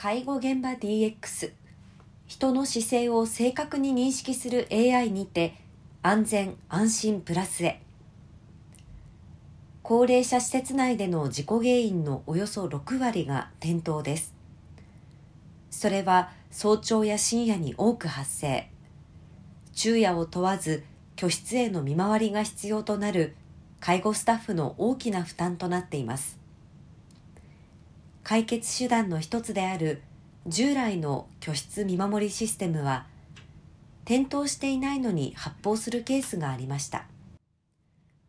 介護現場 DX 人の姿勢を正確に認識する AI にて安全安心プラスへ。高齢者施設内での事故原因のおよそ6割が転倒です。それは早朝や深夜に多く発生。昼夜を問わず居室への見回りが必要となる介護スタッフの大きな負担となっています。解決手段の一つである従来の居室見守りシステムは転倒していないのに発砲するケースがありました。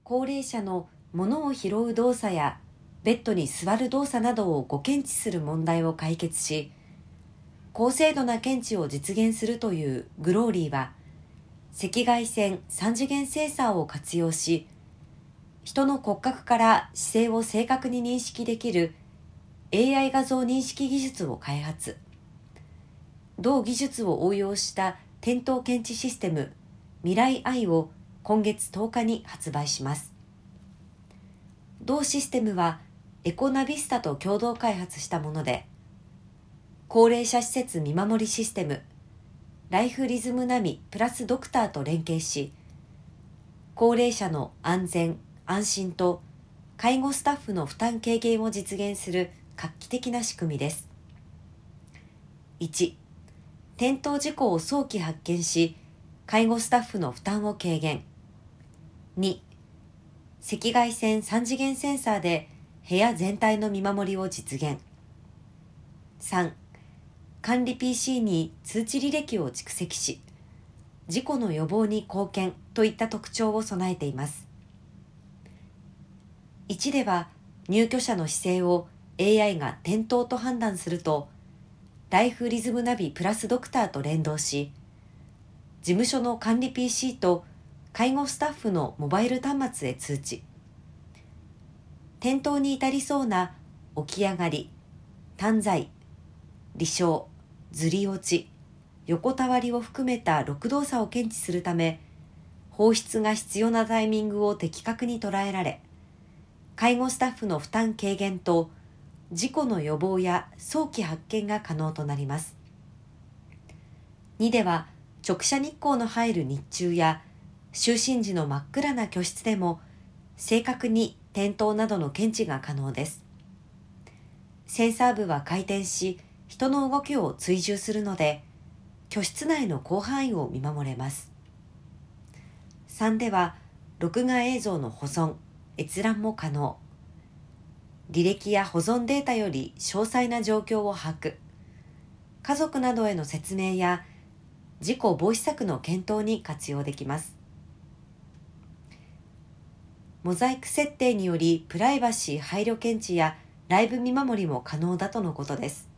高齢者の物を拾う動作やベッドに座る動作などをご検知する問題を解決し高精度な検知を実現するというグローリーは赤外線3次元センサーを活用し人の骨格から姿勢を正確に認識できる AI 画像認識技術を開発。同技術を応用した転倒検知システム未来アイを今月10日に発売します。同システムはエコナビスタと共同開発したもので高齢者施設見守りシステムライフリズムナミプラスドクターと連携し高齢者の安全安心と介護スタッフの負担軽減を実現する画期的な仕組みです。1転倒事故を早期発見し介護スタッフの負担を軽減。2赤外線3次元センサーで部屋全体の見守りを実現。3管理 PC に通知履歴を蓄積し事故の予防に貢献といった特徴を備えています。1では入居者の姿勢を AI が転倒と判断するとライフリズムナビプラスドクターと連動し、事務所の管理 PC と介護スタッフのモバイル端末へ通知。転倒に至りそうな起き上がり、短在、離床、ずり落ち、横たわりを含めた6動作を検知するため、放出が必要なタイミングを的確に捉えられ、介護スタッフの負担軽減と事故の予防や早期発見が可能となります。2では直射日光の入る日中や就寝時の真っ暗な居室でも正確に転倒などの検知が可能です。センサー部は回転し人の動きを追従するので居室内の広範囲を見守れます。3では録画映像の保存、閲覧も可能。履歴や保存データより詳細な状況を把握。家族などへの説明や事故防止策の検討に活用できます。モザイク設定によりプライバシー配慮検知やライブ見守りも可能だとのことです。